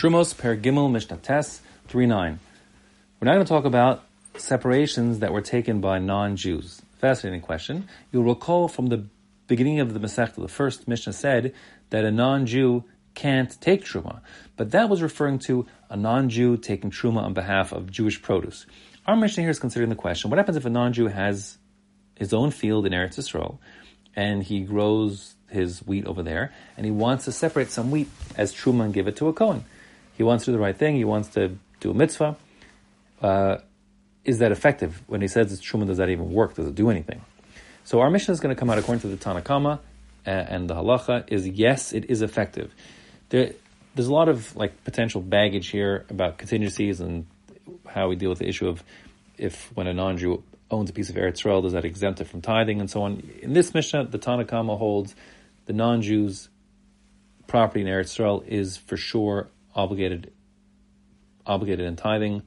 Trumos per Gimel Mishnah Tes 3 9. We're now going to talk about separations that were taken by non Jews. Fascinating question. You'll recall from the beginning of the Masechta, the first Mishnah said that a non Jew can't take Truma, but that was referring to a non Jew taking Truma on behalf of Jewish produce. Our Mishnah here is considering the question what happens if a non Jew has his own field in Eretz Yisrael and he grows his wheat over there and he wants to separate some wheat as Truma and give it to a Kohen? He wants to do the right thing. He wants to do a mitzvah. Uh, is that effective? When he says it's truma, does that even work? Does it do anything? So our Mishnah is going to come out according to the Tanna Kamma and the halacha is yes, it is effective. There, there's a lot of like potential baggage here about contingencies and how we deal with the issue of if when a non-Jew owns a piece of Eretz Yisrael, does that exempt it from tithing and so on. In this Mishnah, the Tanna Kamma holds the non-Jews property in Eretz Yisrael is for sure obligated obligated in tithing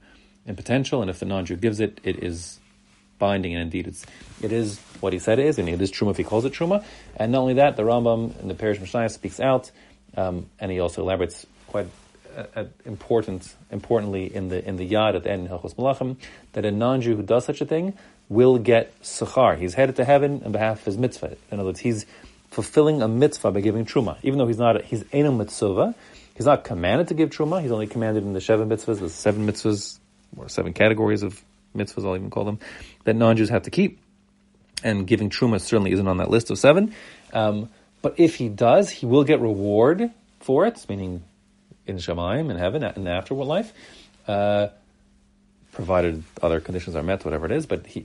and potential, and if the non-Jew gives it, it is binding, and indeed it's it is what he said it is, and it is truma if he calls it truma. And not only that, the Rambam in the Perush Mishnah speaks out, um, and he also elaborates quite uh, uh, important, importantly in the in the yad at the end in Hilchos Melachim that a non-Jew who does such a thing will get sechar. He's headed to heaven on behalf of his mitzvah. In other words, he's fulfilling a mitzvah by giving truma, even though he's not a, he's a mitzvah. He's not commanded to give truma. He's only commanded in the seven mitzvahs, the seven mitzvahs, or seven categories of mitzvahs, I'll even call them, that non-Jews have to keep. And giving truma certainly isn't on that list of seven. Um, but if he does, he will get reward for it, meaning in Shemaim, in heaven, in the afterworld life, uh, provided other conditions are met, whatever it is. But he,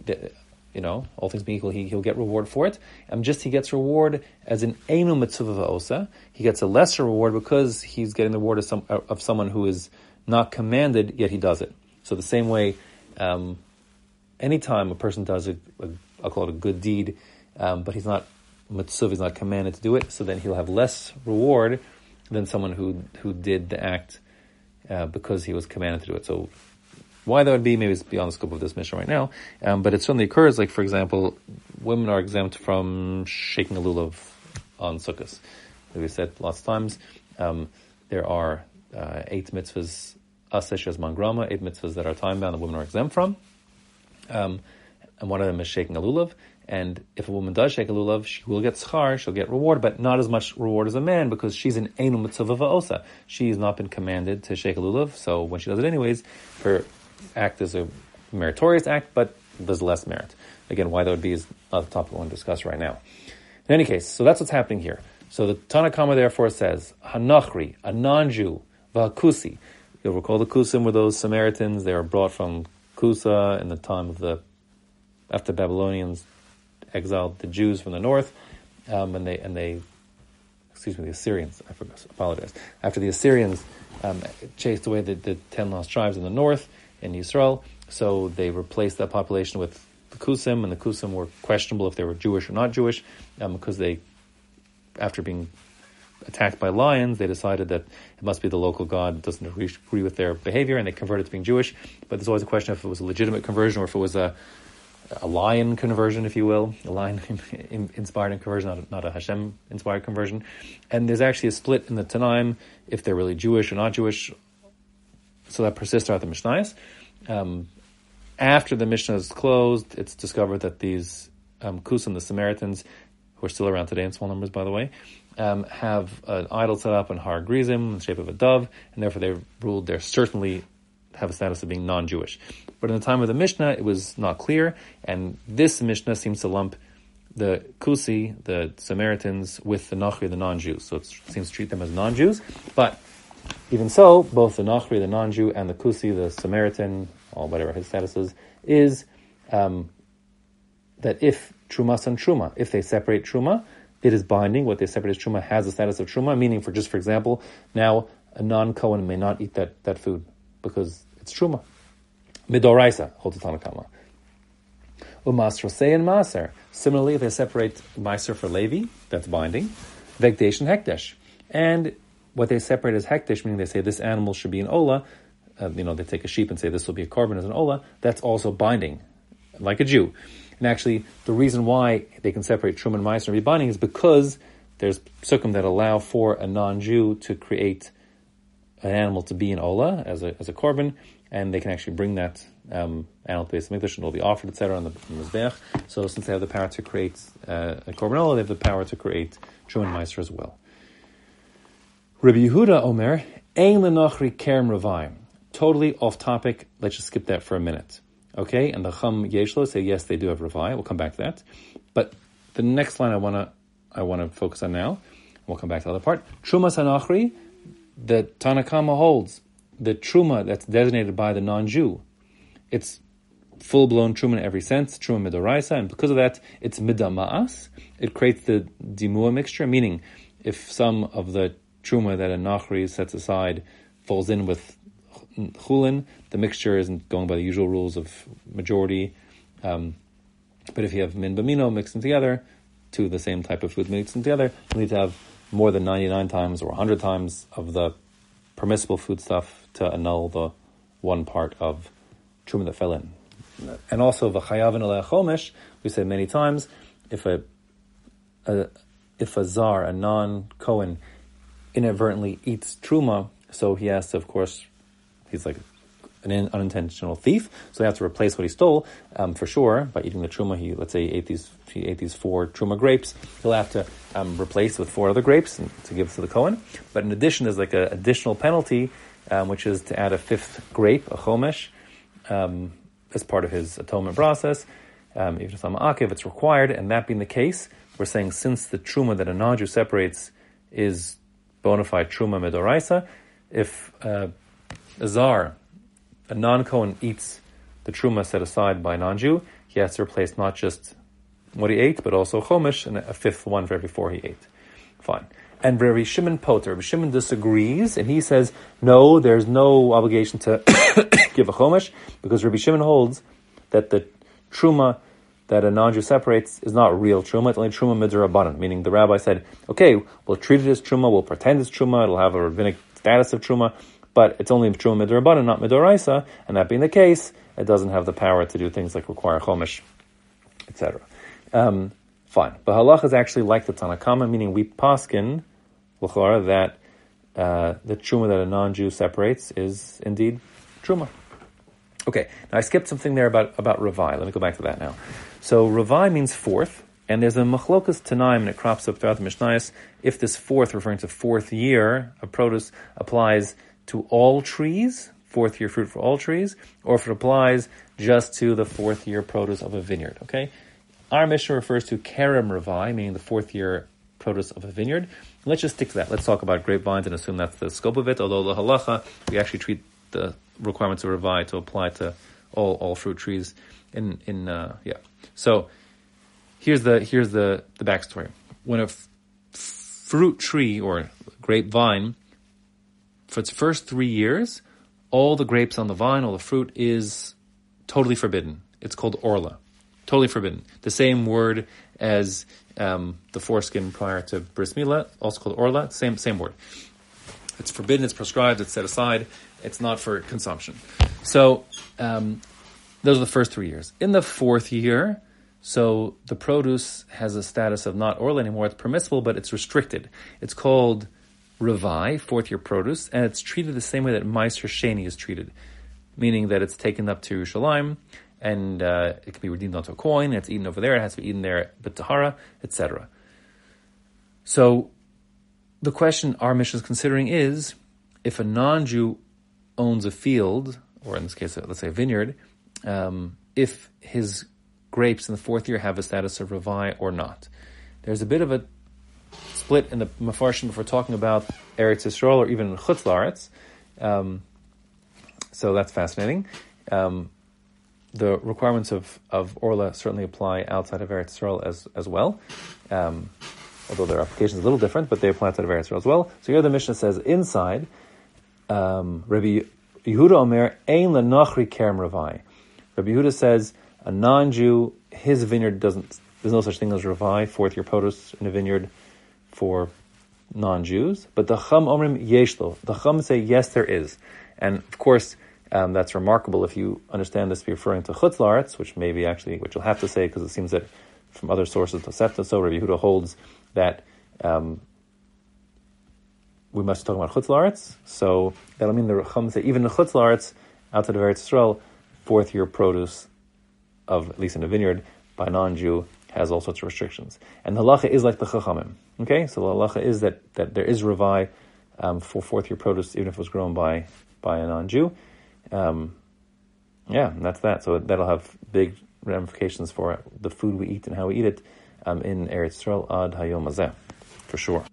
you know, all things being equal, he, he'll get reward for it. And just he gets reward as an Einu Mitzvah Osa. He gets a lesser reward because he's getting the reward of, some, of someone who is not commanded, yet he does it. So the same way, um, anytime a person does a, a, I'll call it a good deed, um, but he's not mitzvah, he's not commanded to do it, so then he'll have less reward than someone who who did the act uh, because he was commanded to do it. So why that would be, maybe it's beyond the scope of this Mishnah right now, um, but it certainly occurs, like, for example, women are exempt from shaking a lulav on Sukkot. As we said lots of times, um, there are uh, eight mitzvahs, aseh shehazman grama, eight mitzvahs that are time-bound that women are exempt from. Um, and one of them is shaking a lulav. And if a woman does shake a lulav, she will get schar, she'll get reward, but not as much reward as a man because she's an enu mitzvah osa. She has not been commanded to shake a lulav, so when she does it anyways, her act is a meritorious act, but there's less merit. Again, why that would be is not the topic we want to discuss right now. In any case, so that's what's happening here. So the Tanna Kamma therefore says, Hanachri, a non-Jew, Vakusi. You'll recall the Kusim were those Samaritans. They were brought from Kusa in the time of the, after Babylonians exiled the Jews from the north, um, and they, and they, excuse me, the Assyrians, I forgot, apologize. After the Assyrians um, chased away the, the ten lost tribes in the north, in Israel. So they replaced that population with the Kusim, and the Kusim were questionable if they were Jewish or not Jewish, um, because they, after being attacked by lions, they decided that it must be the local god doesn't agree with their behavior, and they converted to being Jewish. But there's always a question if it was a legitimate conversion or if it was a a lion conversion, if you will, a lion inspired conversion, not a, not a Hashem inspired conversion. And there's actually a split in the Tanaim if they're really Jewish or not Jewish so that persists throughout the Mishnayos. Um, after the Mishnah is closed, it's discovered that these um, Kusim, the Samaritans, who are still around today in small numbers, by the way, um, have an idol set up in Har Gerizim in the shape of a dove, and therefore they ruled they're certainly have a status of being non-Jewish. But in the time of the Mishnah, it was not clear, and this Mishnah seems to lump the Kusi, the Samaritans, with the Nachri, the non-Jews. So it seems to treat them as non-Jews, but even so, both the Nachri, the non-Jew, and the Kusi, the Samaritan, or whatever his status is, is um, that if Truma and Truma, if they separate Truma, it is binding. What they separate as Truma has the status of Truma, meaning for just for example, now a non-Kohen may not eat that, that food because it's Truma. Midoraisa, holds the Tanna Kamma. Umasrosei and Maser. Similarly, if they separate Meiser for Levi, that's binding. Vegdesh and Hekdesh. And what they separate as hekdesh, meaning they say this animal should be an ola, uh, you know, they take a sheep and say this will be a korban as an ola, that's also binding, like a Jew. And actually, the reason why they can separate Truman and and be binding is because there's sukkim that allow for a non-Jew to create an animal to be an ola as a as a korban, and they can actually bring that um, animal to the mikdash and it'll be offered, etc. on the, mizbech. So since they have the power to create uh, a korban ola, they have the power to create truman meiser as well. Rabbi Yehuda Omer, Ein lenochri kerem. Totally off topic. Let's just skip that for a minute. Okay, and the Chum Yeshlo say yes, they do have ravai. We'll come back to that. But the next line I wanna I wanna focus on now. We'll come back to the other part. Truma sanachri, the Tanna Kamma holds the truma that's designated by the non-Jew. It's full blown truma in every sense, truma midoraisa, and because of that, it's midamaas. It creates the dimua mixture, meaning if some of the truma that a nachri sets aside falls in with chulin, the mixture isn't going by the usual rules of majority. Um, but if you have min bamino mixed them together, two of the same type of food mixed them together, you need to have more than 99 times or 100 times of the permissible food stuff to annul the one part of truma that fell in. And also, v'chayavin aleh chomesh, we say many times, if a, a if a zar, a non-Kohen, inadvertently eats truma, so he has to, of course, he's like an in, unintentional thief, so he has to replace what he stole um, for sure by eating the truma. He let's say he ate these he ate these four truma grapes. He'll have to um, replace with four other grapes and, to give to the Kohen. But in addition, there's like an additional penalty, um, which is to add a fifth grape, a chomesh, um, as part of his atonement process. Um, if if it's required, and that being the case, we're saying since the truma that a non-Jew separates is bona fide truma medoraisa, if uh, a zar, a non-Kohen eats the truma set aside by a non-Jew, he has to replace not just what he ate, but also chomish and a fifth one for every four he ate. Fine. And Rabbi Shimon Poter, Rabbi Shimon disagrees, and he says, no, there's no obligation to give a chomish, because Rabbi Shimon holds that the truma that a non-Jew separates is not real truma, it's only truma midrabanan, meaning the rabbi said, okay, we'll treat it as truma, we'll pretend it's truma, it'll have a rabbinic status of truma, but it's only truma midrabanan, not midoraisa, and that being the case, it doesn't have the power to do things like require chomish, etc. Um, fine. But halach is actually like the Tanna Kamma, meaning we paskin, l'chora, that uh, the truma that a non-Jew separates is indeed truma. Okay, now I skipped something there about, about Ravai. Let me go back to that now. So Ravai means fourth, and there's a machlokas tanaim, and it crops up throughout the Mishnayos, if this fourth, referring to fourth year of produce, applies to all trees, fourth year fruit for all trees, or if it applies just to the fourth year produce of a vineyard. Okay? Our Mishnah refers to Kerem Ravai, meaning the fourth year produce of a vineyard. Let's just stick to that. Let's talk about grapevines and assume that's the scope of it, although the halacha, we actually treat the requirements to Ravai to apply to all, all fruit trees in, in, uh, yeah. So, here's the, here's the, the backstory. When a f- fruit tree or grapevine, for its first three years, all the grapes on the vine, all the fruit is totally forbidden. It's called orla. Totally forbidden. The same word as um, the foreskin prior to bris milah, also called orla. Same same word. It's forbidden. It's prescribed. It's set aside. It's not for consumption. So um, those are the first three years. In the fourth year, so the produce has a status of not orla anymore. It's permissible, but it's restricted. It's called revai, fourth year produce, and it's treated the same way that Meiser Sheni is treated, meaning that it's taken up to Yerushalayim and uh, it can be redeemed onto a coin. It's eaten over there. It has to be eaten there, but tahara, etc. So, the question our Mishnah is considering is: if a non-Jew owns a field, or in this case, let's say a vineyard, um, if his grapes in the fourth year have a status of revai or not. There's a bit of a split in the mafarshim if we're talking about Eretz Yisrael or even Chutz Laaretz. Um, so that's fascinating. Um, the requirements of, of Orla certainly apply outside of Eretz Yisrael as, as well. Um, although their application is a little different, but they apply outside of Eretz as well. So here the Mishnah says inside, um, Rabbi Yehuda Omer, Ein lenachri kerem ravai. Rabbi Yehuda says a non-Jew, his vineyard doesn't, there's no such thing as ravai, fourth year produce in a vineyard for non-Jews. But the Chum Omrim Yeshlo. The Chum say, yes, there is. And of course, um, that's remarkable if you understand this to be referring to Chutz which maybe actually, which you'll have to say because it seems that from other sources, Tosefta, so Rabbi Yehuda holds that um, we must talk about chutzlaritz. So that'll mean the Chum say even the chutzlaritz outside of Eretz Yisrael, fourth year produce of at least in a vineyard by non-Jew has all sorts of restrictions. And the halacha is like the chachamim. Okay, so the halacha is that that there is revai um, for fourth year produce even if it was grown by by a non-Jew. Um, yeah, and that's that. So that'll have big ramifications for the food we eat and how we eat it um, in Eretz Yisrael ad hayom hazeh, for sure.